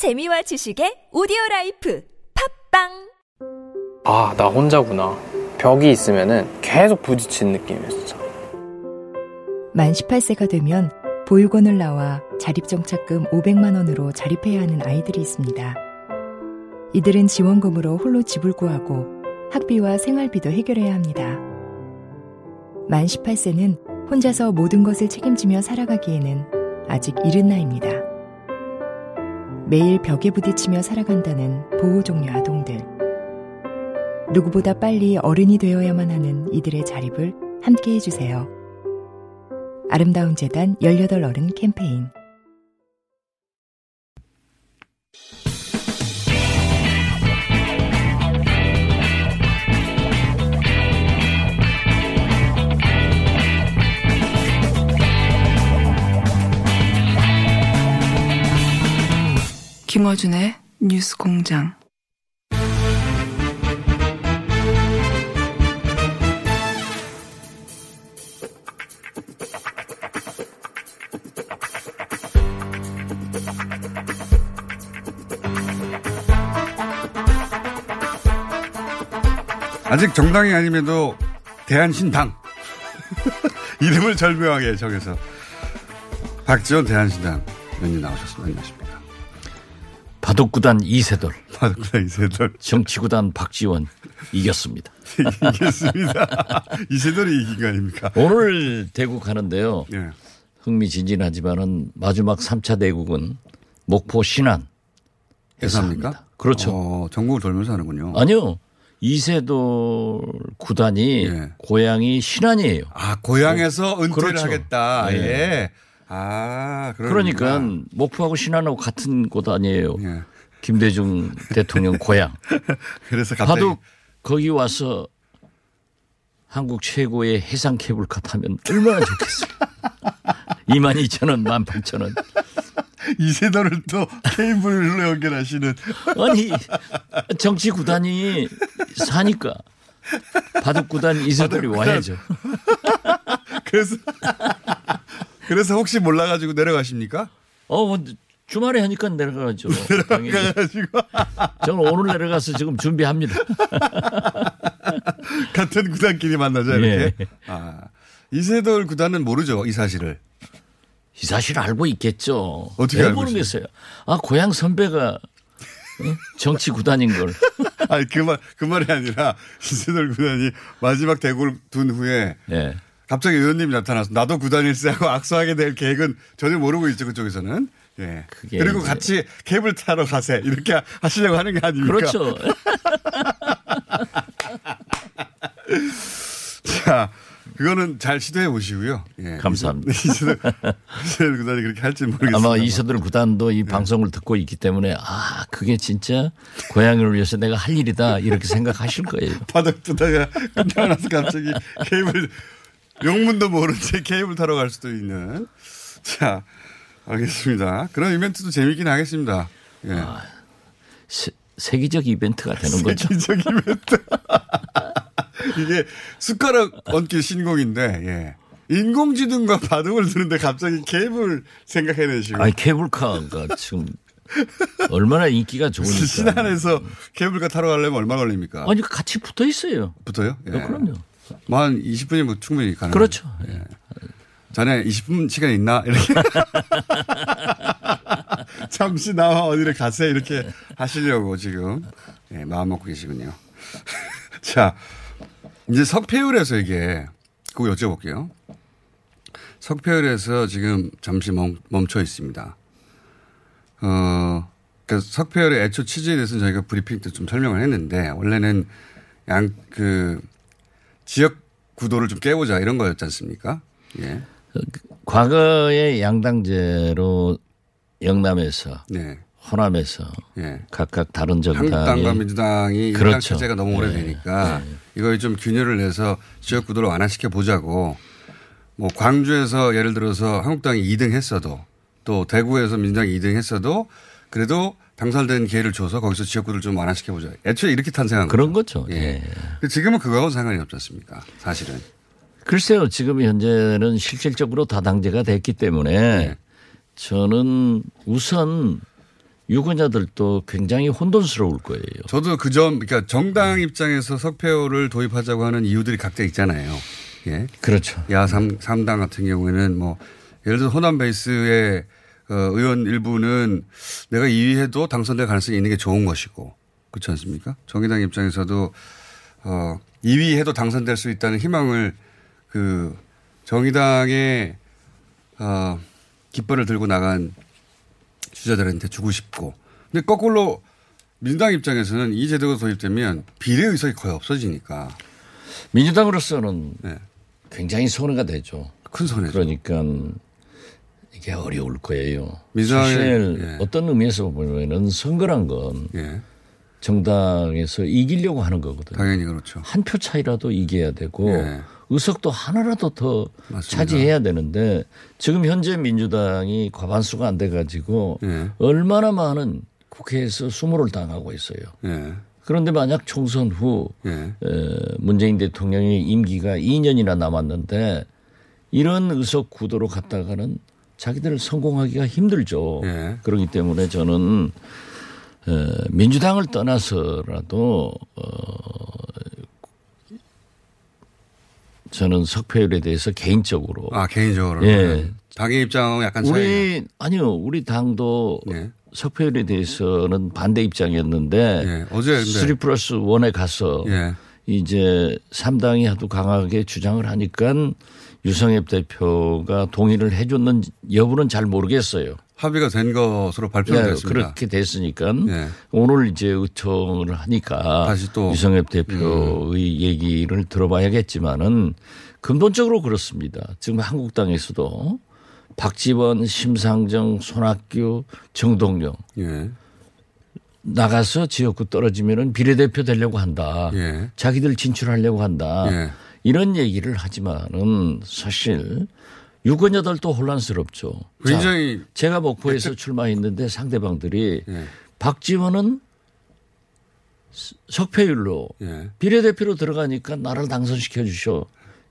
재미와 지식의 오디오 life 팟빵 아, 나 혼자구나. 벽이 있으면은 계속 부딪히는 느낌이었어. 만 18세가 되면 보육원을 나와 자립정착금 500만 원으로 자립해야 하는 아이들이 있습니다. 이들은 지원금으로 홀로 집을 구하고 학비와 생활비도 해결해야 합니다. 만 18세는 혼자서 모든 것을 책임지며 살아가기에는 아직 이른 나이입니다. 매일 벽에 부딪히며 살아간다는 보호종류 아동들. 누구보다 빨리 어른이 되어야만 하는 이들의 자립을 함께 해주세요. 아름다운 재단 18 어른 캠페인 김어준의 뉴스 공장. 아직 정당이 아님에도 대한신당 이름을 절묘하게 정해서 박지원 대한신당 의원님 나오셨습니다. 안녕하십니까. 바둑구단 이세돌, 바둑구단 이세돌 정치구단 박지원 이겼습니다. 이겼습니다. 이세돌이 이긴 거 아닙니까? 오늘 대국 하는데요. 예. 흥미진진하지만은 마지막 3차 대국은 목포 신안. 예사입니까? 그렇죠. 어, 전국을 돌면서 하는군요. 아니요. 이세돌 구단이 예. 고향이 신안이에요. 아, 고향에서 은퇴를 그렇죠. 하겠다. 네. 예. 아, 그러니까 그러니까. 목포하고 신안하고 같은 곳 아니에요. 예. 김대중 대통령 고향. 그래서 갑자기 바둑 거기 와서 한국 최고의 해상 케이블카 타면 얼마나 좋겠어요. 2만 2천 원, 1만 8천 원. 이세돌을 또 케이블로 연결하시는 아니 정치 구단이 사니까 바둑 구단 이세돌이 바둑. 와야죠. 그래서 그래서 혹시 몰라가지고 내려가십니까? 어 뭐, 주말에 하니까 내려가죠. 당연히. 가가지고 저는 오늘 내려가서 지금 준비합니다. 같은 구단끼리 만나자 이렇게. 예. 아 이세돌 구단은 모르죠 이 사실을. 이 사실 알고 있겠죠. 어떻게 왜 알고 모르겠어요. 아 고향 선배가 어? 정치 구단인 걸. 아니 그말 그 말이 아니라 이세돌 구단이 마지막 대구를 둔 후에 예. 갑자기 의원님이 나타나서 나도 구단일세 하고 악수하게 될 계획은 전혀 모르고 있죠 그쪽에서는. 예. 그리고 같이 케이블 타러 가세 이렇게 하시려고 하는 게 아닙니까? 그렇죠. 자, 그거는 잘 시도해 보시고요. 예. 감사합니다. 이세돌, 이세돌 구단이 그렇게 할지 모르겠습니다. 아마 이세돌 구단도 이 방송을 듣고 있기 때문에 아 그게 진짜 고향을 위해서 내가 할 일이다 이렇게 생각하실 거예요. 바닥 두다가 끝나고 나서 갑자기 케이블 영문도 모른 채 케이블 타러 갈 수도 있는. 자, 알겠습니다. 그런 이벤트도 재밌긴 하겠습니다. 예. 세, 세계적 이벤트가 되는 거죠. 세계적 이벤트. 이게 숟가락 얹기 신곡인데, 예. 인공지능과 바둑을 두는데 갑자기 케이블 생각해내시고. 아니 케이블카가 지금 얼마나 인기가 좋으니까. 신안에서 케이블카 타러 가려면 얼마 걸립니까? 아니 같이 붙어 있어요. 붙어요? 예. 어, 그럼요. 뭐 한 20분이면 충분히 가능. 그렇죠. 예. 자네 20분 시간 있나? 이렇게. 잠시 나와 어디를 가세요. 이렇게 하시려고 지금 예, 마음 먹고 계시군요. 자, 이제 석패율에서 이게 그거 여쭤볼게요. 석패율에서 지금 잠시 멈, 멈춰 있습니다. 어, 그 석패율의 애초 취지에 대해서는 저희가 브리핑 때 좀 설명을 했는데 원래는 양, 그 지역 구도를 좀 깨보자 이런 거였지 않습니까? 예. 과거의 양당제로 영남에서 네. 호남에서 예. 각각 다른 정당이 한국당과 민주당이 일당 그렇죠. 체제가 너무 오래되니까 이걸 좀 균열을 내서 지역 구도를 완화시켜 보자고 뭐 광주에서 예를 들어서 한국당이 2등 했어도 또 대구에서 민주당이 2등 했어도 그래도 당선된 기회를 줘서 거기서 지역구를 좀 완화시켜 보자. 애초에 이렇게 탄생한 그런 거죠. 거죠. 예. 예. 근데 지금은 그거하고는 상관이 없지 않습니까? 사실은. 글쎄요, 지금 현재는 실질적으로 다당제가 됐기 때문에 네. 저는 우선 유권자들도 굉장히 혼돈스러울 거예요. 저도 그 점, 그러니까 정당 입장에서 석패율을 도입하자고 하는 이유들이 각자 있잖아요. 예. 그렇죠. 야 3, 삼당 같은 경우에는 뭐 예를 들어 호남 베이스의 어, 의원 일부는 내가 2위 해도 당선될 가능성이 있는 게 좋은 것이고 그렇지 않습니까? 정의당 입장에서도 어, 2위 해도 당선될 수 있다는 희망을 그 정의당의 어, 깃발을 들고 나간 주자들한테 주고 싶고 근데 거꾸로 민주당 입장에서는 이 제도가 도입되면 비례 의석이 거의 없어지니까 민주당으로서는 네. 굉장히 손해가 되죠. 큰 손해죠. 그러니까 이게 어려울 거예요. 민주당의- 사실 예. 어떤 의미에서 보면은 선거란 건 예. 정당에서 이기려고 하는 거거든요. 당연히 그렇죠. 한 표 차이라도 이겨야 되고 예. 의석도 하나라도 더 맞습니다. 차지해야 되는데 지금 현재 민주당이 과반수가 안 돼 가지고 예. 얼마나 많은 국회에서 수모를 당하고 있어요. 예. 그런데 만약 총선 후 예. 에, 문재인 대통령의 임기가 2년이나 남았는데 이런 의석 구도로 갔다가는 자기들 성공하기가 힘들죠. 예. 그렇기 때문에 저는 에, 민주당을 떠나서라도 어, 저는 석패율에 대해서 개인적으로 아 개인적으로 예. 당의 입장은 약간 차이. 우리 아니요 우리 당도 예. 석패율에 대해서는 반대 입장이었는데 예. 어제 3 플러스 1에 가서 예. 이제 3당이 하도 강하게 주장을 하니까 유성엽 대표가 동의를 해줬는 여부는 잘 모르겠어요. 합의가 된 것으로 발표가 예, 됐습니다. 그렇게 됐으니까 예. 오늘 이제 의청을 하니까 다시 또. 음. 유성엽 대표의 얘기를 들어봐야겠지만은 근본적으로 그렇습니다. 지금 한국당에서도 박지원, 심상정, 손학규, 정동영 예. 나가서 지역구 떨어지면은 비례대표 되려고 한다. 예. 자기들 진출하려고 한다. 예. 이런 얘기를 하지만은 사실 유권자들도 혼란스럽죠. 자, 굉장히 제가 목포에서 출마했는데 상대방들이 예. 박지원은 스- 석패율로 예. 비례대표로 들어가니까 나를 당선시켜 주셔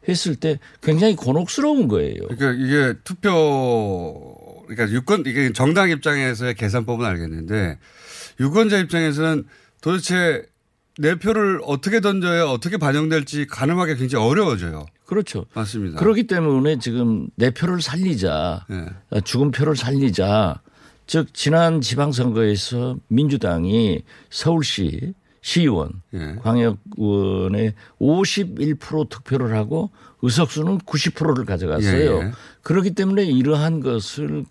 했을 때 굉장히 곤혹스러운 거예요. 그러니까 이게 투표 그러니까 유권 이게 정당 입장에서의 계산법은 알겠는데 유권자 입장에서는 도대체 내 표를 어떻게 던져야 어떻게 반영될지 가늠하기 굉장히 어려워져요. 그렇죠. 맞습니다. 그렇기 때문에 지금 내 표를 살리자, 예. 아, 죽은 표를 살리자. 즉 지난 지방선거에서 민주당이 서울시 시의원, 예. 광역의원의 51% 득표를 하고 의석수는 90%를 가져갔어요. 예, 예. 그렇기 때문에 이러한 것을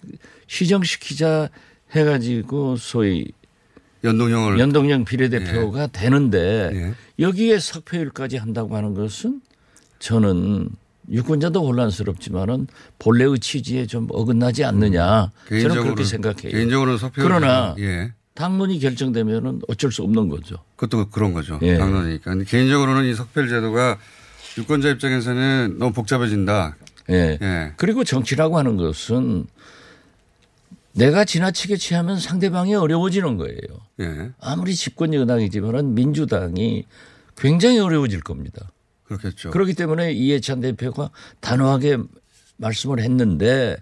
시정시키자 해가지고 소위 연동형을 연동형 비례대표가 되는데 예. 여기에 석패율까지 한다고 하는 것은 저는 유권자도 혼란스럽지만은 본래의 취지에 좀 어긋나지 않느냐 저는 그렇게 생각해요. 개인적으로 석표 그러나 예. 당론이 결정되면은 어쩔 수 없는 거죠. 그것도 그런 거죠. 예. 당론이니까. 개인적으로는 이 석패율 제도가 유권자 입장에서는 너무 복잡해진다. 예. 예. 그리고 정치라고 하는 것은 내가 지나치게 취하면 상대방이 어려워지는 거예요. 예. 아무리 집권 여당이지만은 민주당이 굉장히 어려워질 겁니다. 그렇겠죠. 그렇기 때문에 이해찬 대표가 단호하게 말씀을 했는데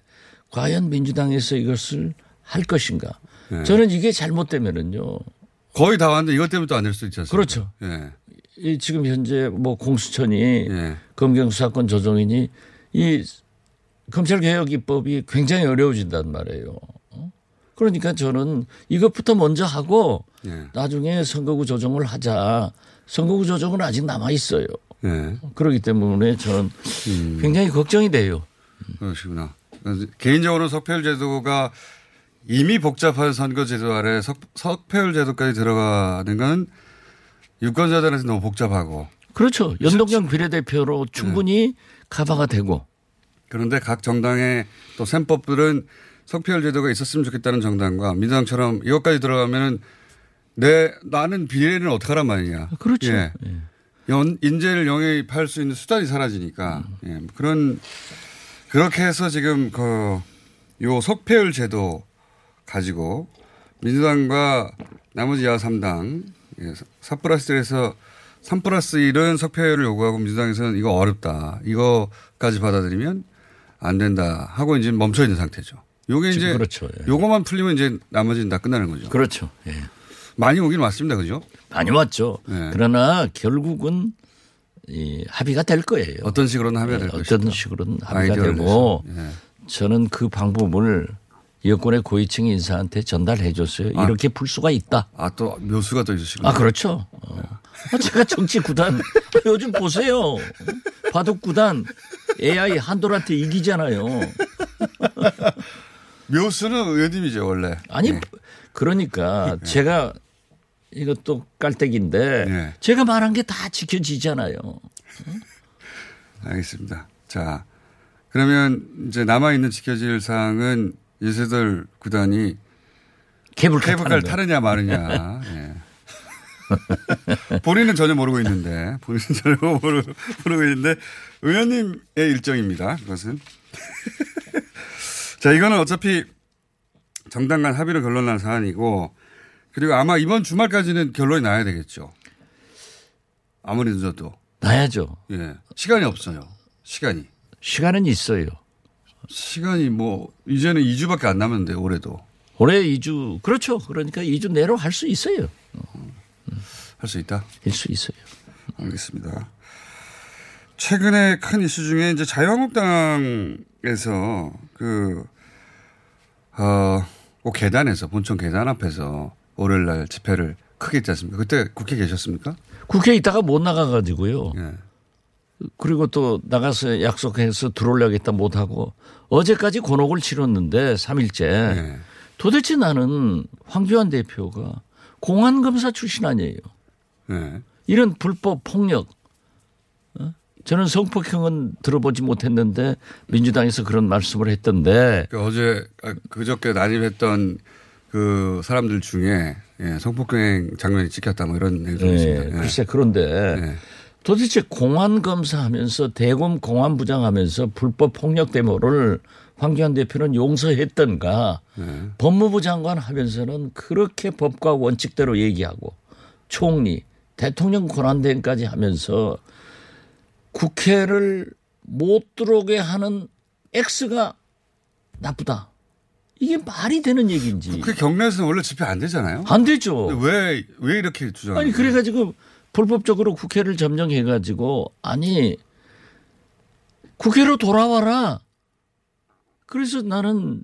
과연 민주당에서 이것을 할 것인가? 네. 저는 이게 잘못되면은요. 거의 다 왔는데 이것 때문에 또 안 될 수도 있지 않습니까? 그렇죠. 예. 이 지금 현재 뭐 공수처니 예. 검경수사권 조정이니 이 검찰 개혁 입법이 굉장히 어려워진단 말이에요. 어? 그러니까 저는 이것부터 먼저 하고 예. 나중에 선거구 조정을 하자. 선거구 조정은 아직 남아 있어요. 예. 그렇기 때문에 저는 음. 굉장히 걱정이 돼요. 그러시구나. 개인적으로 석패율 제도가 이미 복잡한 선거 제도 아래 석, 석패율 제도까지 들어가는 건 유권자들한테 너무 복잡하고 그렇죠. 연동형 비례대표로 충분히 카바가 되고 그런데 각 정당의 또 셈법들은 석패율 제도가 있었으면 좋겠다는 정당과 민주당처럼 이것까지 들어가면은 내 나는 비례는 어떻게 하란 말이냐. 그렇죠. 예. 예. 연, 인재를 영입할 수 있는 수단이 사라지니까 예. 그런 그렇게 해서 지금 그 요 석패율 제도 가지고 민주당과 나머지 야 3당 예, 4 플러스 1에서 3 플러스 1은 석패율을 요구하고 민주당에서는 이거 어렵다. 이거까지 받아들이면 안 된다 하고 이제 멈춰 있는 상태죠. 요게 이제 그렇죠. 예. 요거만 풀리면 이제 나머지는 다 끝나는 거죠. 그렇죠. 예. 많이 오긴 왔습니다. 그죠? 많이 왔죠. 네. 그러나 결국은 이 합의가 될 거예요. 어떤 식으로는 합의가 될 네, 것이다. 어떤 식으로는 합의가 되고. 예. 저는 그 방법을 여권의 고위층 인사한테 전달해 줬어요. 아. 이렇게 풀 수가 있다. 아, 또 묘수가 또 있으시고. 아, 그렇죠. 어. 아, 제가 정치 구단 요즘 보세요. 바둑 구단 AI 한돌한테 이기잖아요. 묘수는 의원님이죠, 원래. 아니 예. 그러니까 제가 이것도 깔때기인데 네. 제가 말한 게 다 지켜지잖아요. 알겠습니다. 자, 그러면 이제 남아 있는 지켜질 사항은 이세돌 구단이 케이블카 케이블카를. 타느냐 마느냐. 예. 본인은 전혀 모르고 있는데, 본인은 전혀 모르고, 모르고 있는데, 의원님의 일정입니다. 그것은. 자, 이거는 어차피 정당 간 합의로 결론 난 사안이고, 그리고 아마 이번 주말까지는 결론이 나야 되겠죠. 아무리 늦어도. 나야죠. 예. 시간이 없어요. 시간이. 시간은 있어요. 시간이 뭐, 이제는 2주밖에 안 남았는데, 올해도. 올해 2주 그렇죠. 그러니까 2주 내로 할 수 있어요. 할 수 있다. 할 수 있어요. 알겠습니다. 최근에 큰 이슈 중에 이제 자유한국당 에서 그, 어, 그 계단에서, 본청 계단 앞에서 월요일 날 집회를 크게 했지 않습니까? 그때 국회 계셨습니까? 국회에 있다가 못 나가가지고요. 예. 그리고 또 나가서 약속해서 들어오려겠다 못하고 어제까지 권옥을 치렀는데 3일째 예. 도대체 나는 황교안 대표가 공안검사 출신 아니에요. 예. 이런 불법 폭력. 어? 저는 성폭행은 들어보지 못했는데 민주당에서 그런 말씀을 했던데 그 어제, 아, 그저께 난입했던 그 사람들 중에 예, 성폭행 장면이 찍혔다 뭐 이런 얘기도 예, 있습니다. 예. 글쎄 그런데 예. 도대체 공안 검사하면서 대검 공안 부장하면서 불법 폭력 데모를 황교안 대표는 용서했던가 예. 법무부 장관 하면서는 그렇게 법과 원칙대로 얘기하고 총리 대통령 권한대행까지 하면서 국회를 못 들어오게 하는 X가 나쁘다. 이게 말이 되는 얘기인지 그 경내에서는 원래 집회 안 되잖아요. 안 되죠. 왜, 왜 이렇게 주장하는 아니? 그래가지고 불법적으로 국회를 점령해가지고 아니 국회로 돌아와라. 그래서 나는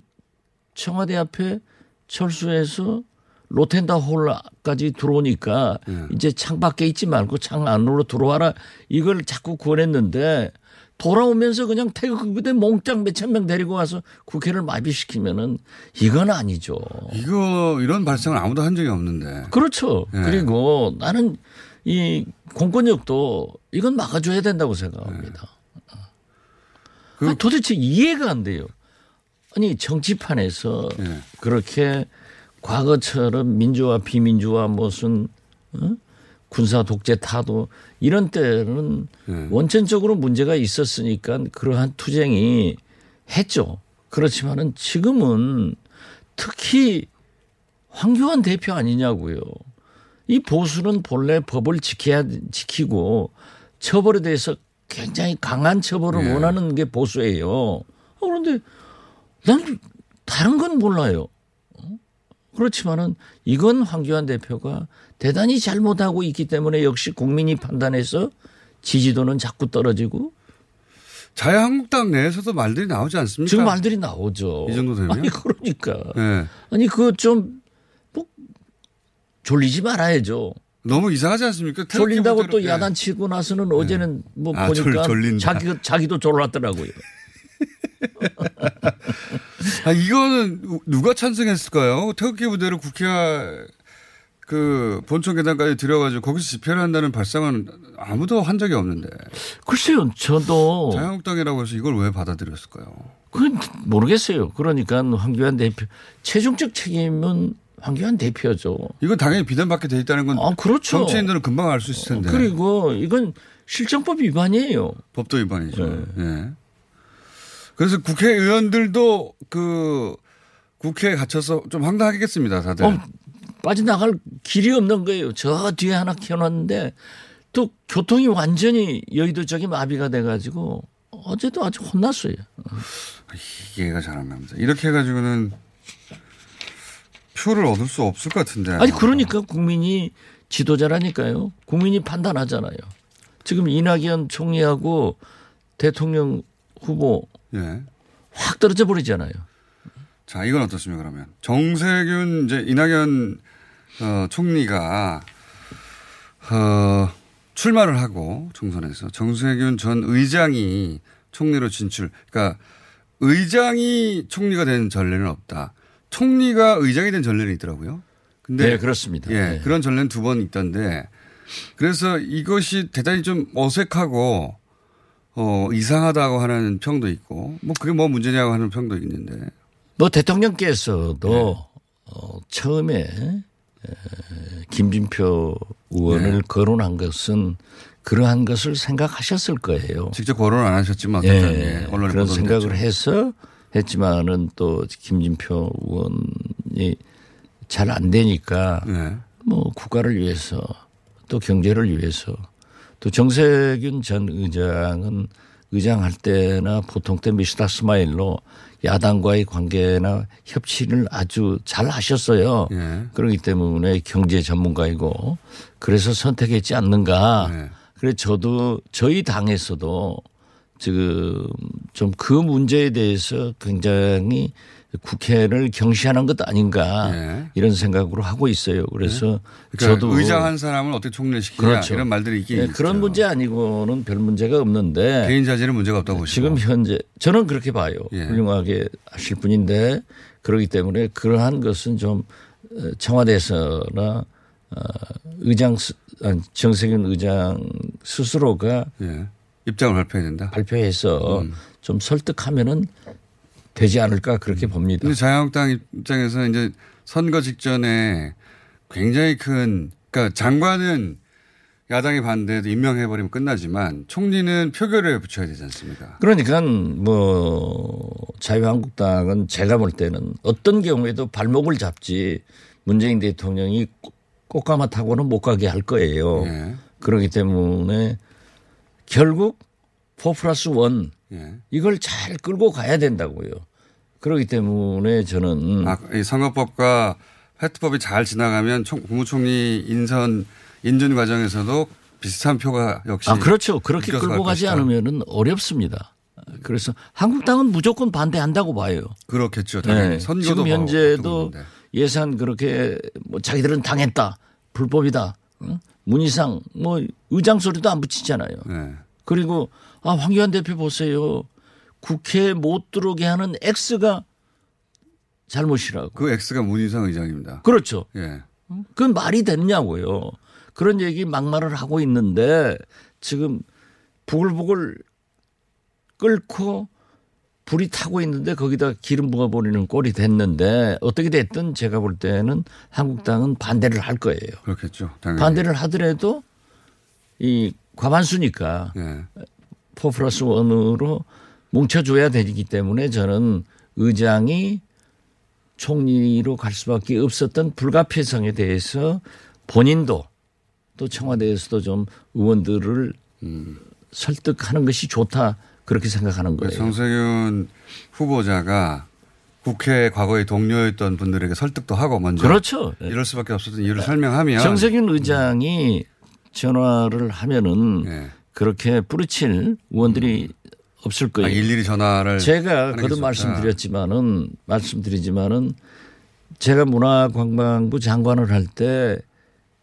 청와대 앞에 철수해서 로텐다 홀까지 들어오니까 네. 이제 창 밖에 있지 말고 창 안으로 들어와라 이걸 자꾸 권했는데 돌아오면서 그냥 태극기부대 몽땅 몇천 명 데리고 와서 국회를 마비시키면은 이건 아니죠. 이거, 이런 발상을 아무도 한 적이 없는데. 그렇죠. 네. 그리고 나는 이 공권력도 이건 막아줘야 된다고 생각합니다. 그- 아니, 도대체 이해가 안 돼요. 아니 정치판에서 네. 그렇게 과거처럼 민주화 비민주화 무슨 어? 군사 독재 타도 이런 때는 네. 원천적으로 문제가 있었으니까 그러한 투쟁이 했죠. 그렇지만은 지금은 특히 황교안 대표 아니냐고요. 이 보수는 본래 법을 지켜야 지키고 처벌에 대해서 굉장히 강한 처벌을 예. 원하는 게 보수예요. 어, 그런데 난 다른 건 몰라요. 어? 그렇지만은 이건 황교안 대표가 대단히 잘못하고 있기 때문에 역시 국민이 판단해서 지지도는 자꾸 떨어지고 자유한국당 내에서도 말들이 나오지 않습니까? 지금 말들이 나오죠. 이 정도 되면? 아니 그러니까 예. 아니 그거 좀뭐 졸리지 말아야죠. 너무 이상하지 않습니까? 졸린다고 또 예. 야단치고 나서는 어제는 뭐 아, 졸- 보니까 졸린다. 자기 자기도 졸랐더라고요. 아, 이거는 누가 찬성했을까요? 태극기 부대를 국회 그 본청 계단까지 들여가지고 거기서 집회를 한다는 발상은 아무도 한 적이 없는데 글쎄요, 저도 자유한국당이라고 해서 이걸 왜 받아들였을까요? 그건 모르겠어요. 그러니까 황교안 대표 최종적 책임은 황교안 대표죠. 이건 당연히 비난받게 돼 있다는 건 아 그렇죠. 정치인들은 금방 알 수 있을 텐데 그리고 이건 실정법 위반이에요. 법도 위반이죠. 네. 예. 그래서 국회의원들도 그 국회에 갇혀서 좀 황당하겠습니다, 다들. 어, 빠져나갈 길이 없는 거예요. 저 뒤에 하나 켜놨는데 또 교통이 완전히 여의도 쪽이 마비가 돼가지고 어, 어제도 아주 혼났어요. 이해가 잘 안 갑니다. 이렇게 해가지고는 표를 얻을 수 없을 것 같은데. 아니 그러니까 국민이 지도자라니까요. 국민이 판단하잖아요. 지금 이낙연 총리하고 대통령 후보 예. 확 떨어져 버리잖아요. 자, 이건 어떻습니까, 그러면? 정세균, 이제, 이낙연, 어, 총리가, 어, 출마를 하고, 총선에서. 정세균 전 의장이 총리로 진출. 그러니까, 의장이 총리가 된 전례는 없다. 총리가 의장이 된 전례는 있더라고요. 근데. 네, 그렇습니다. 예, 네. 그런 전례는 두 번 있던데. 그래서 이것이 대단히 좀 어색하고, 어, 이상하다고 하는 평도 있고, 뭐, 그게 뭐 문제냐고 하는 평도 있는데. 뭐 대통령께서도 어, 처음에 에, 김진표 의원을 네. 거론한 것은 그러한 것을 생각하셨을 거예요. 직접 거론 안 하셨지만 어쨌든 예, 예, 언론에 그런. 생각을 해서 했지만은 또 김진표 의원이 잘 안 되니까 예. 뭐 국가를 위해서 또 경제를 위해서 또 정세균 전 의장은 의장할 때나 보통 때 미스터 스마일로 야당과의 관계나 협치를 아주 잘 하셨어요. 예. 그렇기 때문에 경제 전문가이고 그래서 선택했지 않는가. 네. 그래서 저도 저희 당에서도 지금 좀 그 문제에 대해서 굉장히 국회를 경시하는 것 아닌가 네. 이런 생각으로 하고 있어요. 그래서 그러니까 저도 의장 한 사람을 어떻게 총리를 시키냐 그렇죠. 이런 말들이 있긴 네. 그런 문제 아니고는 별 문제가 없는데 개인 자질은 문제가 없다고 보시고. 지금 현재 저는 그렇게 봐요. 예. 훌륭하게 하실 분인데 그렇기 때문에 그러한 것은 좀 어, 청와대에서나 어, 의장 정세균 의장 스스로가 예. 입장을 발표해야 된다. 발표해서 음. 좀 설득하면은 되지 않을까 그렇게 봅니다. 근데 자유한국당 입장에서 이제 선거 직전에 굉장히 큰 그러니까 장관은 야당이 반대해도 임명해버리면 끝나지만 총리는 표결에 붙여야 되지 않습니까? 그러니까 뭐 자유한국당은 제가 볼 때는 어떤 경우에도 발목을 잡지 문재인 대통령이 꽃- 꽃가마 타고는 못 가게 할 거예요. 예. 그렇기 때문에 결국 4 플러스 1 예. 이걸 잘 끌고 가야 된다고요. 그렇기 때문에 저는 아, 이 선거법과 페트법이 잘 지나가면 총, 국무총리 인선 인준 과정에서도 비슷한 표가 역시 아 그렇죠. 그렇게 끌고 갈 가지. 않으면은 어렵습니다. 그래서 한국당은 무조건 반대한다고 봐요. 그렇겠죠. 당연히 네. 선거도 지금 뭐 현재도 예산 그렇게 뭐 자기들은 당했다 불법이다 응? 문희상 뭐 의장 소리도 안 붙이잖아요. 네. 그리고 아 황교안 대표 보세요 국회에 못 들어오게 하는 X가 잘못이라고. 그 X가 문희상 의장입니다. 그렇죠. 예. 그건 말이 됐냐고요. 그런 얘기 막말을 하고 있는데 지금 부글부글 끓고 불이 타고 있는데 거기다 기름 부어버리는 꼴이 됐는데 어떻게 됐든 제가 볼 때는 한국당은 반대를 할 거예요. 그렇겠죠. 당연히. 반대를 하더라도 이 과반수니까 예. 4 플러스 1으로 뭉쳐줘야 되기 때문에 저는 의장이 총리로 갈 수밖에 없었던 불가피성에 대해서 본인도 또 청와대에서도 좀 의원들을 설득하는 것이 좋다 그렇게 생각하는 거예요. 정세균 후보자가 국회 과거의 동료였던 분들에게 설득도 하고 먼저 그렇죠. 이럴 수밖에 없었던 이유를 설명하면 정세균 의장이 전화를 하면은 예. 그렇게 뿌리칠 의원들이 없을 아, 거예요. 일일이 전화를 제가 거듭. 말씀드렸지만은 말씀드리지만은 제가 문화관광부 장관을 할 때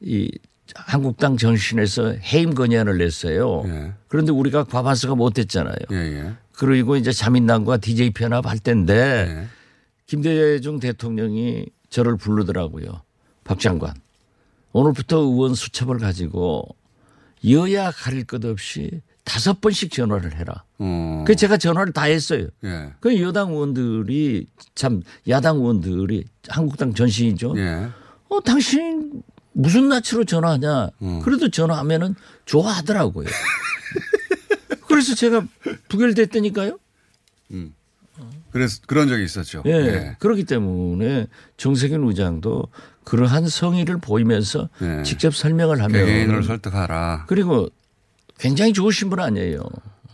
이 한국당 전신에서 해임 건의안을 냈어요. 예. 그런데 우리가 과반수가 못했잖아요. 예, 예. 그리고 이제 자민당과 DJ 편합 할 때인데 예. 김대중 대통령이 저를 부르더라고요. 박 장관. 오늘부터 의원 수첩을 가지고 여야 가릴 것 없이 다섯 번씩 전화를 해라. 어. 그 제가 전화를 다 했어요. 예. 그 여당 의원들이 참 야당 의원들이 한국당 전신이죠. 예. 어 당신 무슨 낯으로 전화하냐. 음. 그래도 전화하면은 좋아하더라고요. 그래서 제가 부결됐다니까요. 그래서 그런 적이 있었죠. 예. 그렇기 때문에 정세균 의장도 그러한 성의를 보이면서 예. 직접 설명을 하면 개개인을 설득하라. 그리고 굉장히 좋으신 분 아니에요.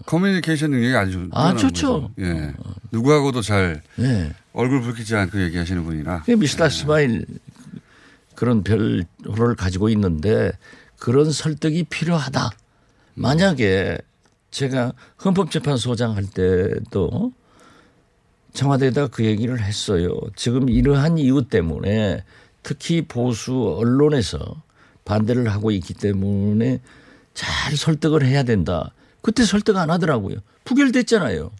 커뮤니케이션 능력이 아주 아, 좋죠. 거죠. 예. 누구하고도 잘 네. 얼굴 붉히지 않고 얘기하시는 분이라. 그 Mr. Smile 그런 별호를 가지고 있는데 그런 설득이 필요하다. 만약에 제가 헌법재판소장 할 때도 청와대에다 그 얘기를 했어요. 지금 이러한 이유 때문에 특히 보수 언론에서 반대를 하고 있기 때문에 잘 설득을 해야 된다. 그때 설득 안 하더라고요. 부결됐잖아요.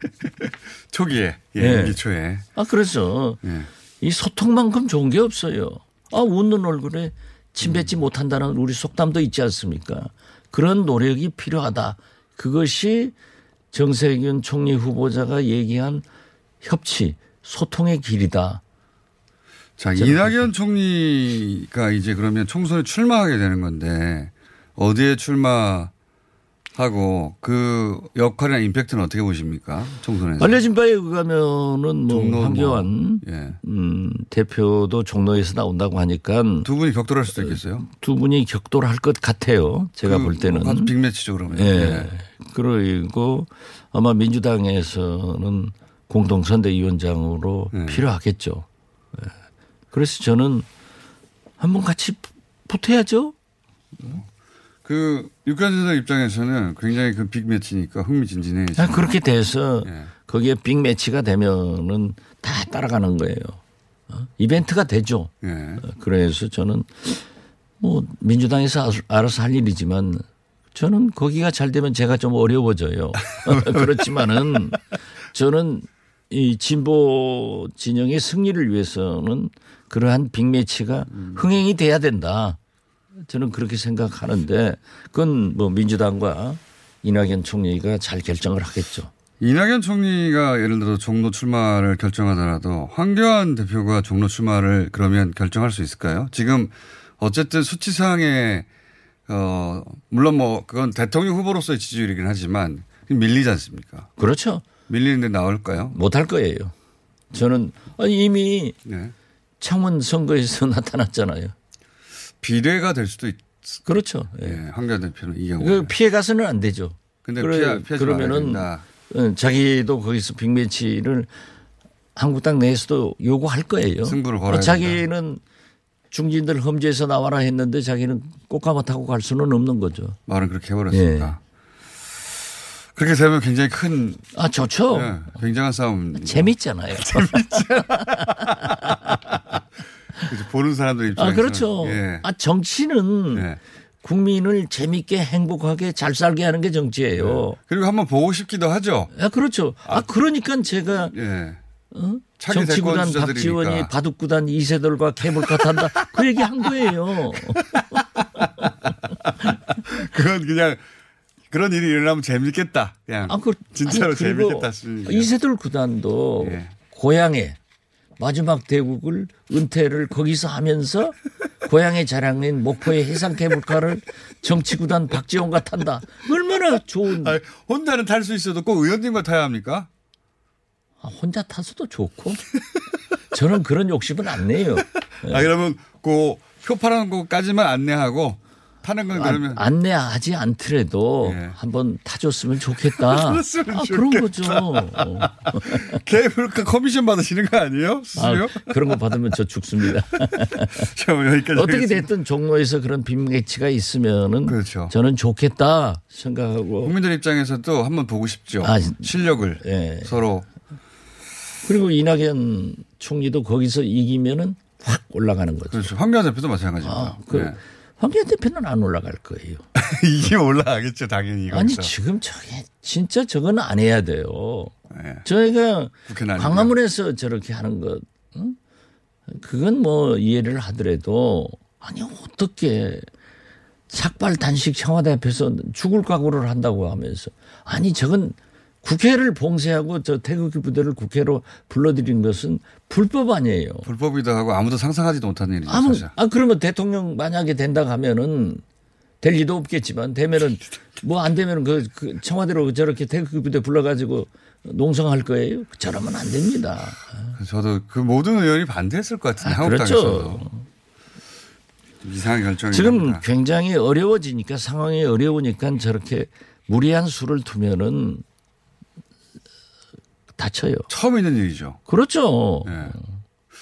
초기에, 예, 네. 임기 초에. 아, 그래서 예. 이 소통만큼 좋은 게 없어요. 아, 웃는 얼굴에 침 뱉지 못한다는 우리 속담도 있지 않습니까? 그런 노력이 필요하다. 그것이 정세균 총리 후보자가 얘기한 협치, 소통의 길이다. 자, 이낙연 총리가 이제 그러면 총선에 출마하게 되는 건데 어디에 출마하고 그 역할이나 임팩트는 어떻게 보십니까? 총선에서. 알려진 바에 의하면은 뭐 황교안 뭐, 예. 음, 대표도 종로에서 나온다고 하니까 두 분이 격돌할 수도 있겠어요. 두 분이 격돌할 것 같아요. 제가 그 볼 때는. 아주 빅매치죠, 그러면. 예. 그리고 아마 민주당에서는 공동선대위원장으로 네. 필요하겠죠. 예. 그래서 저는 한번 같이 부- 붙어야죠. 그 육관세사 입장에서는 굉장히 그 빅매치니까 흥미진진해. 아, 그렇게 돼서 예. 거기에 빅매치가 되면은 다 따라가는 거예요. 어? 이벤트가 되죠. 예. 그래서 저는 뭐 민주당에서 알아서 할 일이지만 저는 거기가 잘 되면 제가 좀 어려워져요. 그렇지만은 저는 이 진보 진영의 승리를 위해서는 그러한 빅매치가 흥행이 돼야 된다. 저는 그렇게 생각하는데 그건 뭐 민주당과 이낙연 총리가 잘 결정을 하겠죠. 이낙연 총리가 예를 들어 종로 출마를 결정하더라도 황교안 대표가 종로 출마를 그러면 결정할 수 있을까요? 지금 어쨌든 수치상에 어 물론 뭐 그건 대통령 후보로서의 지지율이긴 하지만 밀리지 않습니까? 그렇죠. 밀리는데 나올까요? 못할 거예요. 저는 이미 네. 창원 선거에서 나타났잖아요. 비례가 될 수도 있. 그렇죠. 예. 예, 황교안 대표는 이 경우에. 그 피해 가서는 안 되죠. 근데 그래, 피하, 그러면은. 어, 자기도 거기서 빅매치를 한국당 내에서도 요구할 거예요. 승부를 걸어야 자기는 중진들 험지에서 나와라 했는데 자기는 꽃가마 타고 갈 수는 없는 거죠. 말은 그렇게 해버렸으니까. 그렇게 되면 굉장히 큰, 아 좋죠. 예, 굉장한 싸움. 재밌잖아요. 그죠. 보는 사람들 입장에서. 아 그렇죠. 예. 아 정치는 예. 국민을 재밌게 행복하게 잘 살게 하는 게 정치예요. 그리고 한번 보고 싶기도 하죠. 아 그렇죠. 아 그러니까 제가 예. 어? 정치구단. 박지원이 바둑구단 이세돌과 케이블카 탄다 그 얘기 한 거예요. 그건 그냥 그런 일이 일어나면 재밌겠다. 그냥. 아, 그, 진짜로 아니, 재밌겠다. 이세돌 구단도 예. 고향에 마지막 대국을 은퇴를 거기서 하면서 고향의 자랑인 목포의 해상 케이블카를 정치구단 박지원과 탄다. 얼마나 좋은 아니, 혼자는 탈 수 있어도 꼭 의원님과 타야 합니까? 아, 혼자 타서도 좋고 저는 그런 욕심은 안 내요. 아, 그러면 그표 팔아놓은 거까지만 안내하고 타는 건 그러면. 안, 안내하지 않더라도 예. 한번 타줬으면 좋겠다. 그랬으면 아, 그런 거죠. 어. 케이블카 커미션 받으시는 거 아니에요? 아? 그런 거 받으면 저 죽습니다. 어떻게 하겠습니다. 됐든 종로에서 그런 빅매치가 있으면은 그렇죠. 저는 좋겠다 생각하고 국민들 입장에서도 한번 보고 싶죠. 아, 실력을 예. 서로. 그리고 이낙연 총리도 거기서 이기면은 확 올라가는 거죠. 그렇죠. 황교안 대표도 마찬가지입니다. 아, 그 네. 황교안 대표는 안 올라갈 거예요. 이게 올라가겠죠, 당연히. 아니 거기서. 지금 저게 진짜 저건 안 해야 돼요. 네. 저희가. 광화문에서 저렇게 하는 것, 응? 그건 뭐 이해를 하더라도 아니 어떻게 삭발 단식 청와대 앞에서 죽을 각오를 한다고 하면서 아니 저건 국회를 봉쇄하고 저 태극기 부대를 국회로 불러들인 것은 불법 아니에요. 불법이기도 하고 아무도 상상하지도 못하는 일이죠. 아무 사실. 아 그러면 대통령 만약에 된다 하면은 될 리도 없겠지만 되면은 뭐 안 되면은 그, 그 청와대로 저렇게 태극기 부대 불러가지고 농성할 거예요. 저러면 안 됩니다. 저도 그 모든 의원이 반대했을 것 같은데 아, 한국당에서도 그렇죠. 이상한 결정이 지금. 굉장히 어려워지니까 상황이 어려우니까 저렇게 무리한 수를 두면은 다쳐요. 처음 있는 일이죠. 그렇죠. 예.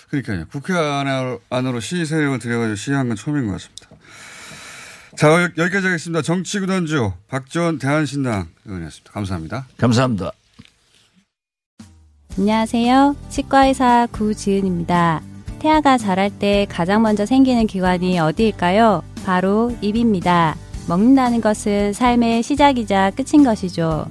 그러니까요. 국회 안으로, 안으로 시위 세력을 들여가지고 시위한 건 처음인 것 같습니다. 자, 여- 여기까지 하겠습니다. 정치구단주 박지원 대한신당 의원이었습니다. 감사합니다. 감사합니다. 안녕하세요. 치과의사 구지은입니다. 태아가 자랄 때 가장 먼저 생기는 기관이 어디일까요? 바로 입입니다. 먹는다는 것은 삶의 시작이자 끝인 것이죠.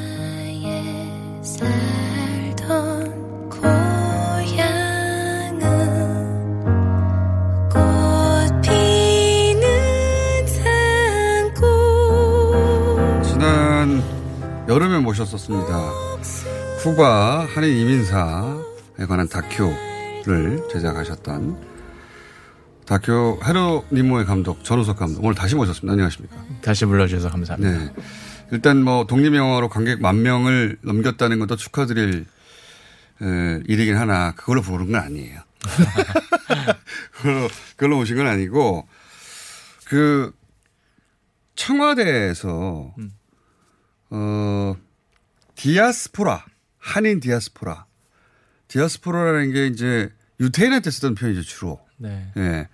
여름에 모셨었습니다. 쿠바 한인 이민사에 관한 다큐를 제작하셨던 다큐 헤로 니모의 감독 전우석 감독 오늘 다시 모셨습니다. 안녕하십니까? 다시 불러주셔서 감사합니다. 네. 일단 뭐 독립 영화로 관객 만 명을 넘겼다는 것도 축하드릴 에, 일이긴 하나 그걸로 부른 건 아니에요. 그걸로, 그걸로 오신 건 아니고 그 청와대에서 어 디아스포라 한인 디아스포라 디아스포라라는 게 이제 유태인한테 쓰던 표현이죠 주로. 네. 예.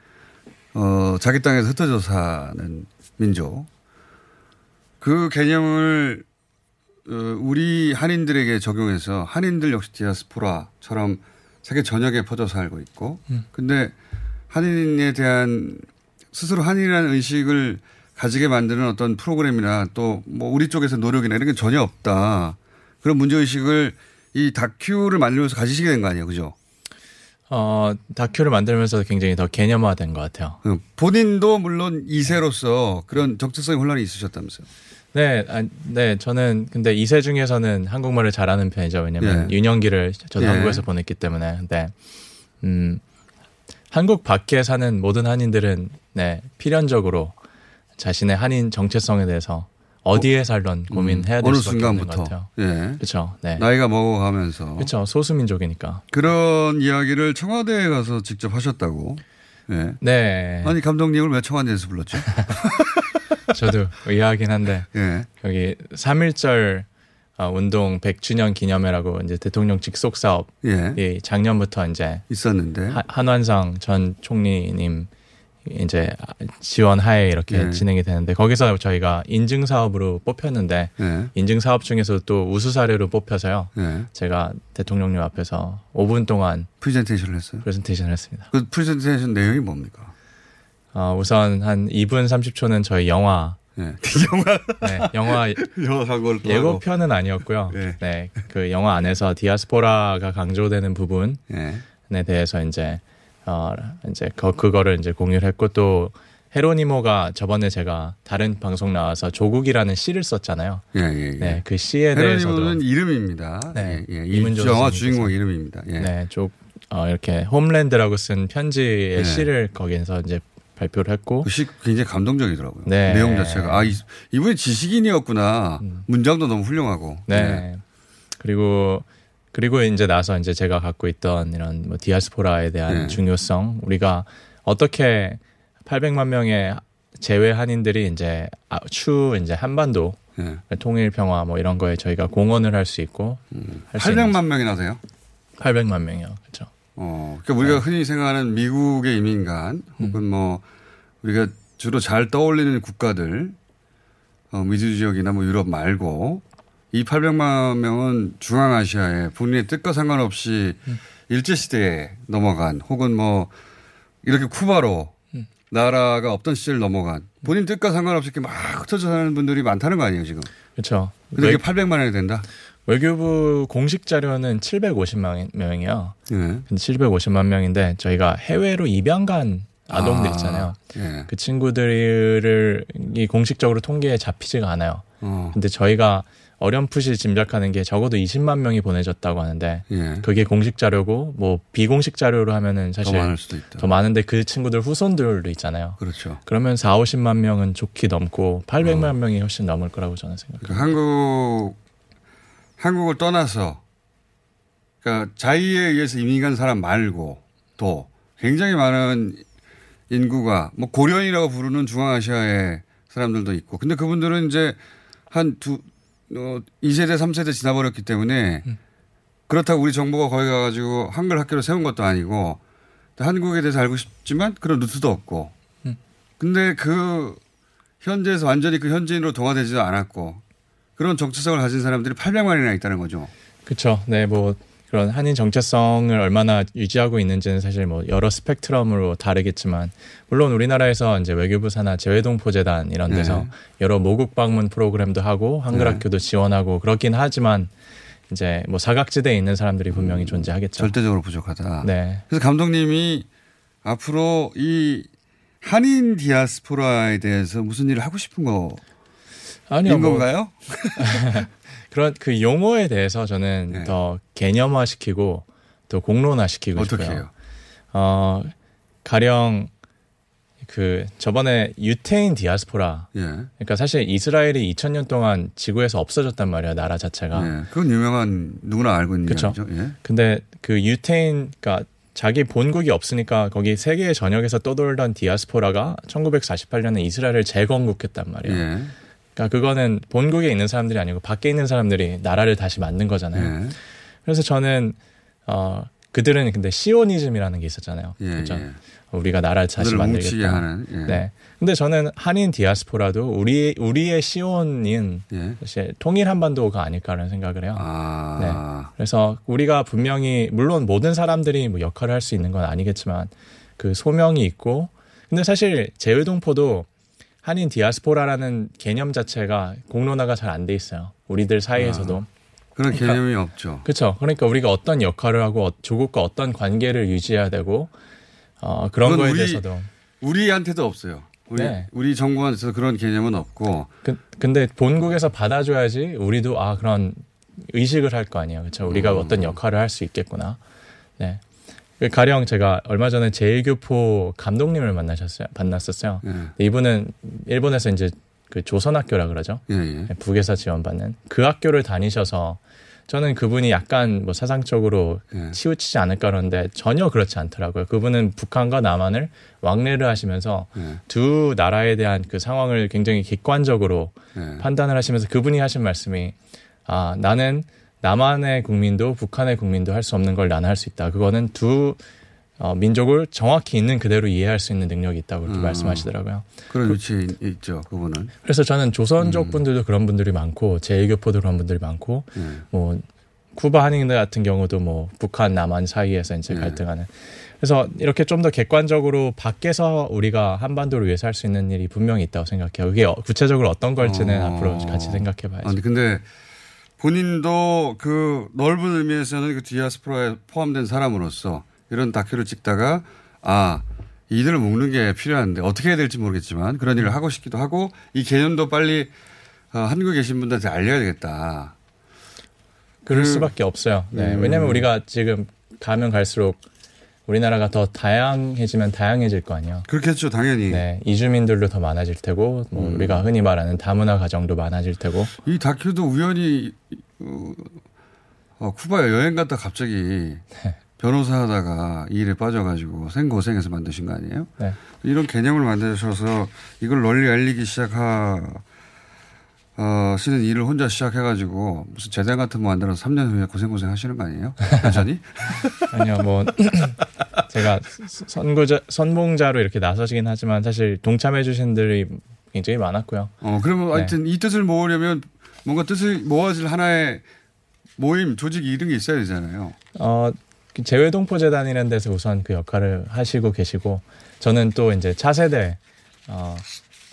어, 자기 땅에서 흩어져 사는 민족. 그 개념을 어, 우리 한인들에게 적용해서 한인들 역시 디아스포라처럼 세계 전역에 퍼져 살고 있고 근데 한인에 대한 스스로 한인이라는 의식을 가지게 만드는 어떤 프로그램이나 또 뭐 우리 쪽에서 노력이나 이런 게 전혀 없다. 그런 문제의식을 이 다큐를 만들면서 가지시게 된 거 아니에요. 그죠? 어, 다큐를 만들면서 굉장히 더 개념화된 것 같아요. 어, 본인도 물론 이세로서 그런 정체성의 혼란이 있으셨다면서요. 네, 아, 네, 저는 근데 이세 중에서는 한국말을 잘하는 편이죠. 왜냐면 예. 유년기를 저도 예. 한국에서 보냈기 때문에. 근데, 음, 한국 밖에 사는 모든 한인들은, 네, 필연적으로 자신의 한인 정체성에 대해서 어디에 살던 고민해야 될 수밖에 없는 것 순간부터. 같아요. 예. 그렇죠. 네. 나이가 먹어가면서. 그렇죠. 소수민족이니까. 그런 이야기를 청와대에 가서 직접 하셨다고. 예. 네. 아니, 감독님을 왜 청와대에서 불렀죠? 저도 의아하긴 한데 예. 여기 3.1절 어, 운동 100주년 기념회라고 이제 대통령 직속 사업 예. 이 작년부터 이제 있었는데. 하- 한완상 전 총리님 이제 지원하에 이렇게 예. 진행이 되는데 거기서 저희가 인증 사업으로 뽑혔는데 예. 인증 사업 중에서 또 우수 사례로 뽑혀서요. 예. 제가 대통령님 앞에서 5분 동안 프레젠테이션을 했어요. 프레젠테이션을 했습니다. 그 프레젠테이션 내용이 뭡니까? 어, 우선 한 2분 30초는 저희 영화 예. 영화, 네, 영화 영화 광고를. 예고편은 아니었고요. 네. 네. 그 영화 안에서 디아스포라가 강조되는 부분에 예. 대해서 이제 어 이제 그 그거를 이제 공유를 했고 또 헤로니모가 저번에 제가 다른 방송 나와서 조국이라는 시를 썼잖아요. 예, 예, 예. 네, 그 시에 대해서도 헤로니모는 이름입니다. 네. 예, 예. 영화. 주인공 이름입니다. 예. 네, 쪽 어, 이렇게 홈랜드라고 쓴 편지의 네. 시를 거기에서 이제 발표를 했고 그 시 굉장히 감동적이더라고요. 네. 내용 자체가 아 이, 이분이 지식인이었구나. 문장도 너무 훌륭하고. 음. 네. 그리고 그리고 이제 나서 이제 제가 갖고 있던 이런 뭐 디아스포라에 대한 네. 중요성, 우리가 어떻게 800만 명의 제외 한인들이 이제 아, 추 이제 한반도 네. 통일 평화 뭐 이런 거에 저희가 공헌을 할 수 있고 할수 있는 800만 명이나 돼요. 800만 명이요. 그렇죠. 어, 그러니까 우리가 흔히 생각하는 미국의 이민간 혹은 뭐 우리가 주로 잘 떠올리는 국가들 어, 미주 지역이나 뭐 유럽 말고 이 800만 명은 중앙아시아에 본인의 뜻과 상관없이 일제시대에 넘어간 혹은 뭐 이렇게 쿠바로 나라가 없던 시절 넘어간 본인 뜻과 상관없이 이렇게 막 흩어져 사는 분들이 많다는 거 아니에요 지금. 그렇죠. 근데 이게 800만 원이 된다? 외교부 공식 자료는 750만 명이요. 예. 근데 750만 명인데 저희가 해외로 입양 간 아동들 아, 있잖아요. 예. 그 친구들을 이 공식적으로 통계에 잡히지가 않아요. 어. 근데 저희가 어렴풋이 짐작하는 게 적어도 20만 명이 보내졌다고 하는데 예. 그게 공식 자료고 뭐 비공식 자료로 하면은 더 사실 많을 수도 있다. 더 많은데 그 친구들 후손들도 있잖아요. 그렇죠. 그러면 4, 50만 명은 좋게 넘고 800만 어. 명이 훨씬 넘을 거라고 저는 생각해요. 그러니까 한국 한국을 떠나서 그러니까 자의에 의해서 이민 간 사람 말고 또 굉장히 많은 인구가 뭐 고려인이라고 부르는 중앙아시아의 사람들도 있고 근데 그분들은 이제 한두 어, 2세대, 3세대 지나버렸기 때문에 그렇다고 우리 정부가 거기 가가지고 한글 학교를 세운 것도 아니고 또 한국에 대해서 알고 싶지만 그런 루트도 없고 근데 그 현지에서 완전히 그 현지인으로 동화되지도 않았고 그런 정체성을 가진 사람들이 800만이나 있다는 거죠. 그렇죠. 네, 뭐 그런 한인 정체성을 얼마나 유지하고 있는지는 사실 뭐 여러 스펙트럼으로 다르겠지만 물론 우리나라에서 이제 외교부 산하 재외동포재단 이런 데서 네. 여러 모국 방문 프로그램도 하고 한글 네. 학교도 지원하고 그렇긴 하지만 이제 뭐 사각지대에 있는 사람들이 분명히 존재하겠죠. 절대적으로 부족하다. 네. 그래서 감독님이 앞으로 이 한인 디아스포라에 대해서 무슨 일을 하고 싶은 거인 아니요, 뭐 건가요? 그런 그 용어에 대해서 저는 네. 더 개념화 시키고 또 공론화 시키고 어떻게 싶어요. 해요? 어, 가령 그 저번에 유태인 디아스포라 예. 그러니까 사실 이스라엘이 2000년 동안 지구에서 없어졌단 말이에요 나라 자체가. 예. 그건 유명한 누구나 알고 있는 그쵸. 얘기죠. 예. 근데 그 유태인 그러니까 자기 본국이 없으니까 거기 세계 전역에서 떠돌던 디아스포라가 1948년에 이스라엘을 재건국했단 말이에요. 예. 그러니까 그거는 본국에 있는 사람들이 아니고 밖에 있는 사람들이 나라를 다시 만든 거잖아요. 예. 그래서 저는 어 그들은 근데 시오니즘이라는 게 있었잖아요. 예. 그렇죠? 예. 우리가 나라를 다시 만들겠다. 하는. 예. 네. 근데 저는 한인 디아스포라도 우리 우리의 시온인 예. 사실 통일 한반도가 아닐까라는 생각을 해요. 아. 그래서 우리가 분명히 물론 모든 사람들이 뭐 역할을 할 수 있는 건 아니겠지만 그 소명이 있고 근데 사실 재외동포도 한인 디아스포라라는 개념 자체가 공론화가 잘 안 돼 있어요. 우리들 사이에서도. 그런 그러니까- 개념이 없죠. 그렇죠. 그러니까 우리가 어떤 역할을 하고 어- 조국과 어떤 관계를 유지해야 되고 어, 그런 거에 우리- 대해서도. 우리한테도 없어요. 우리, 네. 우리 정부한테서 그런 개념은 없고. 그, 근데 본국에서 받아줘야지 우리도 아 그런 의식을 할 거 아니에요. 그렇죠. 우리가 음. 어떤 역할을 할 수 있겠구나. 네. 그 가령 제가 얼마 전에 제일교포 감독님을 만나셨어요. 만났었어요. 예. 이분은 일본에서 이제 그 조선학교라 그러죠. 예, 예. 북에서 지원받는 그 학교를 다니셔서 저는 그분이 약간 뭐 사상적으로 예. 치우치지 않을까 그러는데 전혀 그렇지 않더라고요. 그분은 북한과 남한을 왕래를 하시면서 예. 두 나라에 대한 그 상황을 굉장히 객관적으로 예. 판단을 하시면서 그분이 하신 말씀이 아 나는 남한의 국민도 북한의 국민도 할 수 없는 걸 나는 할 수 있다. 그거는 두 어, 민족을 정확히 있는 그대로 이해할 수 있는 능력이 있다고 그렇게 음. 말씀하시더라고요. 그런 위치에 있- 있죠. 그분은. 그래서 저는 조선족 음. 분들도 그런 분들이 많고 제1교포도 그런 분들이 많고 예. 뭐 쿠바 한인들 같은 경우도 뭐 북한 남한 사이에서 이제 네. 갈등하는 그래서 이렇게 좀 더 객관적으로 밖에서 우리가 한반도를 위해서 할 수 있는 일이 분명히 있다고 생각해요. 그게 어- 구체적으로 어떤 걸지는 어. 앞으로 같이 생각해 봐야죠. 아니, 근데 본인도 그 넓은 의미에서는 그 디아스포라에 포함된 사람으로서 이런 다큐를 찍다가 아, 이들을 묶는 게 필요한데 어떻게 해야 될지 모르겠지만 그런 일을 하고 싶기도 하고 이 개념도 빨리 어, 한국에 계신 분들한테 알려야 되겠다. 그럴 그- 수밖에 없어요. 네. 음. 왜냐하면 우리가 지금 가면 갈수록 우리나라가 더 다양해지면 다양해질 거 아니에요. 그렇겠죠, 당연히. 네, 이주민들도 더 많아질 테고, 뭐 음. 우리가 흔히 말하는 다문화 가정도 많아질 테고, 이 다큐도 우연히 어, 어, 쿠바에 여행 갔다 갑자기 네. 변호사 하다가 이 일에 빠져가지고 생고생해서 만드신 거 아니에요? 네. 이런 개념을 만드셔서 이걸 널리 알리기 시작하 어, 시는 일을 혼자 시작해가지고 무슨 재단 같은 거 만들어서 3년 후에 고생고생 하시는 거 아니에요? 여전히? 아니요, 뭐 제가 선고자 선봉자로 이렇게 나서시긴 하지만 사실 동참해주신 분들이 굉장히 많았고요. 어, 그러면 네. 하여튼 이 뜻을 모으려면 뭔가 뜻을 모아질 하나의 모임, 조직이 이런 게 있어야 되잖아요. 어, 그 재외동포재단이라는 데서 우선 그 역할을 하시고 계시고 저는 또 이제 차세대 어,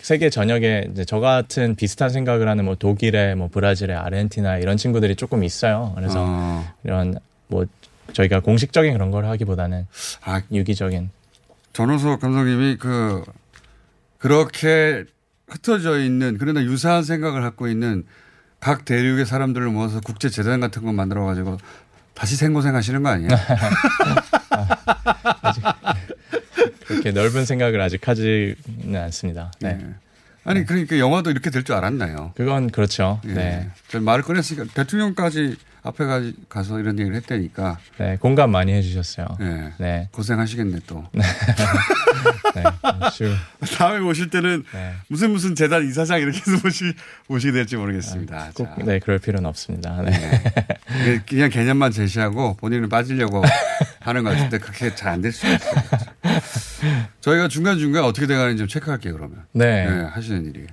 세계 전역에 이제 저 같은 비슷한 생각을 하는 뭐 독일에 뭐 브라질에 아르헨티나 이런 친구들이 조금 있어요. 그래서 어, 이런 뭐 저희가 공식적인 그런 걸 하기보다는 아, 유기적인 전호석 감독님이 그 그렇게 흩어져 있는 그러나 유사한 생각을 갖고 있는 각 대륙의 사람들을 모아서 국제 재단 같은 거 만들어 가지고 다시 생고생 하시는 거 아니에요? 그렇게 넓은 생각을 아직 하지는 않습니다. 네. 예. 아니 그러니까 영화도 이렇게 될 줄 알았나요? 그건 그렇죠. 예. 네. 저 말을 꺼냈으니까 대통령까지 앞에 가- 가서 이런 얘기를 했다니까 네. 공감 많이 해주셨어요. 예. 네. 고생하시겠네 또. 네. 주- 다음에 모실 때는 네. 무슨 무슨 재단 이사장 이렇게 해서 모시, 모시게 될지 모르겠습니다. 꼭, 자, 네, 그럴 필요는 없습니다. 네. 그게 그냥 개념만 제시하고 본인은 빠지려고 하는 것 같은데 그렇게 잘 안 될 수가 있어요. 저희가 중간중간 어떻게 돼가는지 좀 체크할게요, 그러면. 네. 네, 하시는 일이.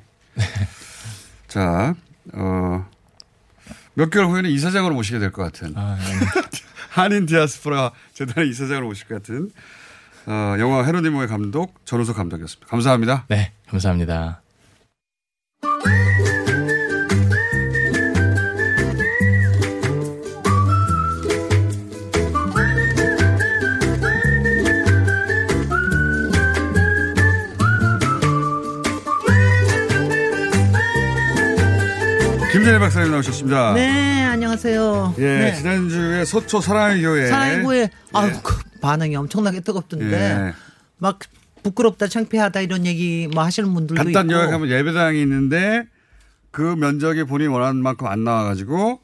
자, 어, 몇 개월 후에는 이사장으로 모시게 될 것 같은. 아, 네. 한인 디아스포라 재단의 이사장으로 모실 것 같은 어, 영화 헤로니모의 감독 전우석 감독이었습니다. 감사합니다. 네. 감사합니다. 김전희 박사님 나오셨습니다. 네, 안녕하세요. 예, 네. 지난주에 서초 사랑의 교회. 사랑구에 아우 그 반응이 엄청나게 뜨겁던데 예. 막 부끄럽다 창피하다 이런 얘기 뭐 하시는 분들도 간단 있고 요약하면 예배당이 있는데 그 면적이 본인이 원하는 만큼 안 나와가지고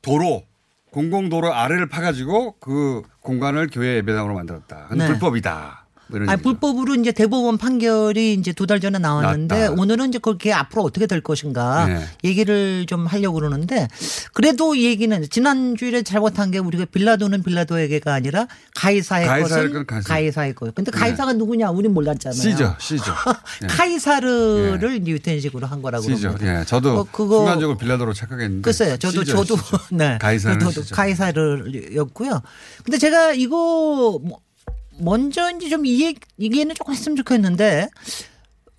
도로 공공도로 아래를 파가지고 그 공간을 교회 예배당으로 만들었다. 네. 불법이다. 뭐 아니. 불법으로 이제 대법원 판결이 이제 두 달 전에 나왔는데 났다. 오늘은 이제 그렇게 앞으로 어떻게 될 것인가 네. 얘기를 좀 하려고 그러는데 그래도 이 얘기는 지난주에 잘못한 게 우리가 빌라도는 빌라도에게가 아니라 가이사의 가이사의 것은 건 가이사. 가이사의 거예요. 근데 네. 가이사가 누구냐 우린 몰랐잖아요. 시죠, 시죠. 예. 카이사르를 이제 유태인식으로 한 거라고 시죠. 그럽니다. 예, 저도 어, 그거- 순간적으로 빌라도로 착각했는데. 글쎄요. 저도 시죠, 저도 시죠. 네. 가이사는 저도 시죠. 가이사르였고요. 근데 제가 이거 뭐- 먼저 이제 좀 이해 이해는 조금 했으면 좋겠는데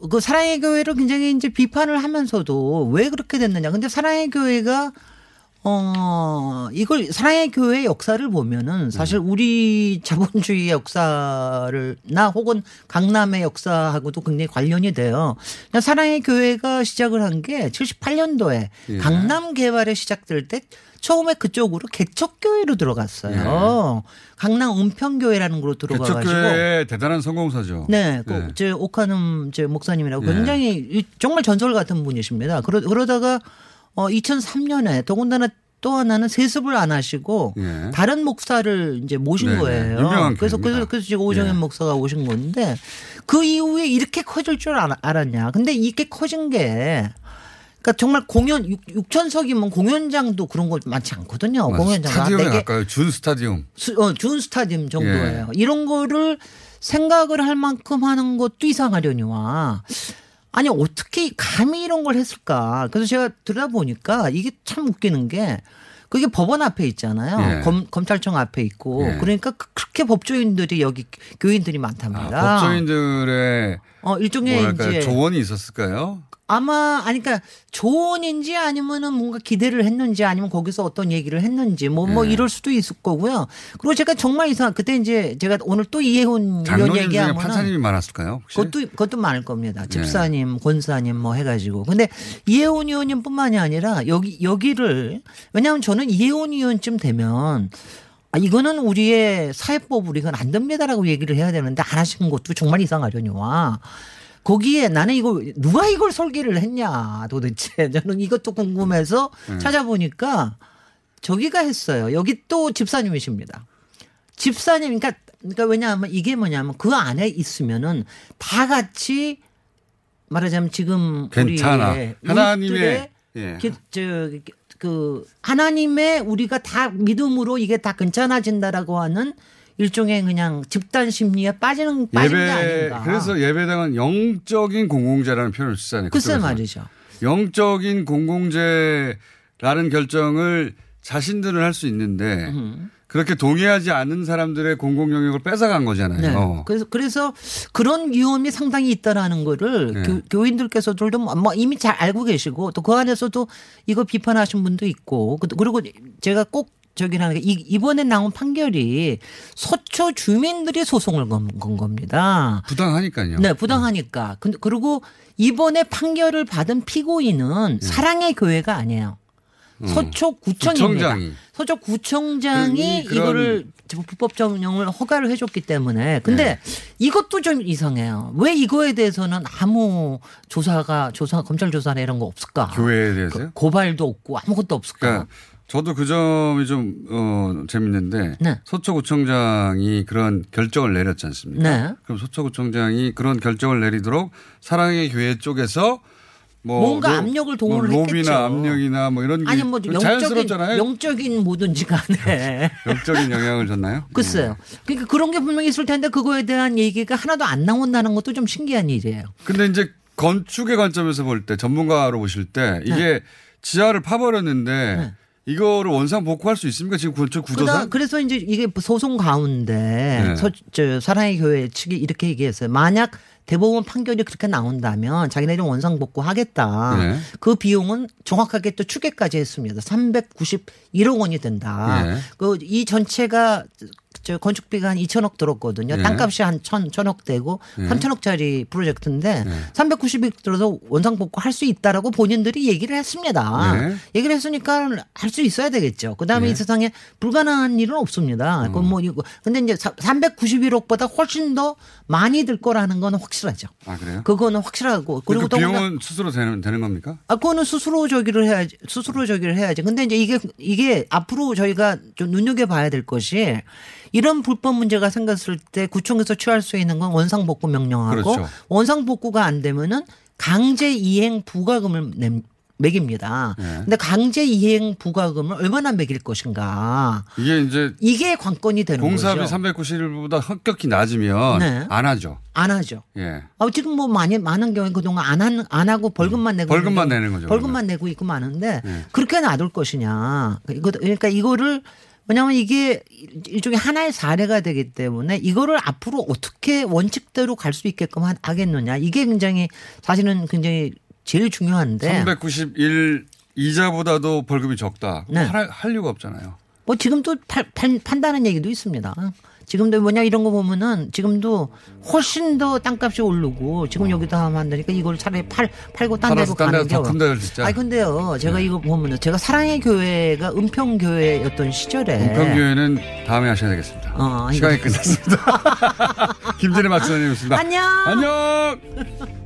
그 사랑의 교회를 굉장히 이제 비판을 하면서도 왜 그렇게 됐느냐. 근데 사랑의 교회가 어 이걸 사랑의 교회의 역사를 보면은 사실 우리 자본주의 역사를 나 혹은 강남의 역사하고도 굉장히 관련이 돼요. 그냥 사랑의 교회가 시작을 한 게 78년도에 예. 강남 개발에 시작될 때 처음에 그쪽으로 개척교회로 들어갔어요. 강남 은평교회라는 곳으로 들어가가지고 개척교회의 대단한 성공사죠. 네, 네. 그제 오카눔 제 목사님이라고 네. 굉장히 이- 정말 전설 같은 분이십니다. 그러, 그러다가 어 2003년에 더군다나 또 하나는 세습을 안 하시고 예. 다른 목사를 이제 모신 네네. 거예요. 그래서. 그래서 그래서 지금 오정현 예. 목사가 오신 건데 그 이후에 이렇게 커질 줄 알, 알았냐? 근데 이게 커진 게 그러니까 정말 공연 6, 천석이면 공연장도 그런 거 많지 않거든요. 맞아. 공연장 스타디움에 네 개- 가까워요. 준 스타디움. 수- 어, 준 스타디움 정도예요. 예. 이런 거를 생각을 할 만큼 하는 것도 이상하려니와 아니 어떻게 감히 이런 걸 했을까? 그래서 제가 들여다보니까 이게 참 웃기는 게 그게 법원 앞에 있잖아요. 예. 검, 검찰청 앞에 있고 예. 그러니까 그- 그렇게 법조인들이 여기 교인들이 많답니다. 아, 법조인들의 어 일종의 뭐랄까요 이제 조언이 있었을까요? 아마 아니 그러니까 조언인지 아니면은 뭔가 기대를 했는지 아니면 거기서 어떤 얘기를 했는지 뭐뭐 네. 이럴 수도 있을 거고요. 그리고 제가 정말 이상 그때 이제 제가 오늘 또 이해훈 중에 얘기하면은 판사님이 많았을까요? 혹시? 그것도 그것도 많을 겁니다. 네. 집사님, 권사님 뭐 해가지고. 근데 이혜원 의원님뿐만이 아니라 여기 여기를 왜냐하면 저는 이혜원 의원쯤 되면 아 이거는 우리의 사회법으로 이건 안 됩니다라고 얘기를 해야 되는데 안 하신 것도 정말 이상하려니와. 거기에 나는 이거 누가 이걸 설계를 했냐 도대체 저는 이것도 궁금해서 네. 찾아보니까 저기가 했어요. 여기 또 집사님이십니다. 집사님, 그러니까, 그러니까 왜냐하면 이게 뭐냐면 그 안에 있으면은 다 같이 말하자면 지금 괜찮아. 우리의 하나님의 예. 그, 저, 그 하나님의 우리가 다 믿음으로 이게 다 괜찮아진다라고 하는 일종의 그냥 집단 심리에 빠지는 빠진 게 예배 아닌가. 그래서 예배당은 영적인 공공재라는 표현을 쓰잖아요. 글쎄. 말이죠. 영적인 공공재라는 결정을 자신들은 할 수 있는데 그렇게 동의하지 않는 사람들의 공공 영역을 뺏어간 거잖아요. 네. 그래서 그래서 그런 위험이 상당히 있다라는 거를 네. 교, 인들께서들도 뭐 이미 잘 알고 계시고 또 그 안에서도 이거 비판하신 분도 있고 그- 그리고 제가 꼭 저기 하는 게 이- 이번에 나온 판결이 서초 주민들이 소송을 건, 건 겁니다. 부당하니까요. 네, 부당하니까. 근데 그리고 이번에 판결을 받은 피고인은 네. 사랑의 교회가 아니에요. 서초 구청입니다. 구청장이. 서초 구청장이 그- 이 이거를 불법 정령을 허가를 해줬기 때문에 근데 네. 이것도 좀 이상해요. 왜 이거에 대해서는 아무 조사가 조사 검찰 조사나 이런 거 없을까? 교회에 대해서요? 고발도 없고 아무것도 없을까? 그러니까 저도 그 점이 좀 어, 재밌는데 네. 서초구청장이 그런 결정을 내렸지 않습니까? 네. 그럼 서초구청장이 그런 결정을 내리도록 사랑의 교회 쪽에서 뭐 뭔가 로- 압력을 동원을 뭐 했겠죠. 로비나 압력이나 뭐 이런 게 아니 뭐 영적인 자연스럽잖아요. 영적인 뭐든지 간에 영적인 영향을 줬나요? 글쎄요. 그러니까 그런 게 분명히 있을 텐데 그거에 대한 얘기가 하나도 안 나온다는 것도 좀 신기한 일이에요. 근데 이제 건축의 관점에서 볼 때 전문가로 보실 때 이게 네. 지하를 파버렸는데 이거를 원상 복구할 수 있습니까? 지금 그다, 구조상? 그래서 이제 이게 소송 가운데 네. 서, 저, 사랑의 교회 측이 이렇게 얘기했어요. 만약 대법원 판결이 그렇게 나온다면 자기네들이 원상 복구 하겠다. 네. 그 비용은 정확하게 또 추계까지 했습니다. 391억 원이 된다. 네. 그이 전체가 저 건축비가 한 2천억 들었거든요. 네. 땅값이 한 천, 천억 되고 네. 3천억짜리 프로젝트인데 네. 390억 들어서 원상복구 할 수 있다라고 본인들이 얘기를 했습니다. 네. 얘기를 했으니까 할 수 있어야 되겠죠. 그 다음에 네. 이 세상에 불가능한 일은 없습니다. 음. 그건 뭐 이거 근데 이제 391억보다 훨씬 더 많이 들 거라는 건 확실하죠. 아 그래요? 그거는 확실하고 그리고 그 더군다나 비용은 스스로 되는, 되는 겁니까? 아, 그거는 스스로 저기를 해야지, 스스로 저기를 해야지. 근데 이제 이게, 이게 앞으로 저희가 좀 눈여겨 봐야 될 것이 이런 불법 문제가 생겼을 때 구청에서 취할 수 있는 건 원상복구 명령하고 그렇죠. 원상복구가 안 되면은 강제 이행 부과금을 내, 매깁니다. 네. 근데 강제 이행 부과금을 얼마나 매길 것인가. 이게 이제 이게 관건이 되는 공사비 거죠. 391보다 합격히 낮으면 네. 안 하죠. 안 하죠. 예. 아, 지금 뭐 많이 많은 경우에 그동안 안, 한, 안 하고 벌금만 내고 벌금만 내는 거죠, 벌금만 내고 있고 많은데 네. 그렇게 놔둘 것이냐. 이거 그러니까 이거를 왜냐하면 이게 일종의 하나의 사례가 되기 때문에 이거를 앞으로 어떻게 원칙대로 갈 수 있게끔 하- 하겠느냐. 이게 굉장히 사실은 굉장히 제일 중요한데 391 이자보다도 벌금이 적다. 네. 할, 할 이유가 없잖아요. 뭐 팔, 팔, 판다는 얘기도 있습니다. 지금도 뭐냐 이런 거 보면은 지금도 훨씬 더 땅값이 오르고 지금 여기다 하면 안 되니까 이걸 차라리 팔, 팔고 딴 데로 어. 가는 게 짓자. 아니 근데요 제가 이거 보면은 제가 사랑의 교회가 은평교회였던 시절에 은평교회는 다음에 하셔야 되겠습니다. 어, 시간이 끝났습니다. 김진애 박사님이었습니다. 안녕. 안녕.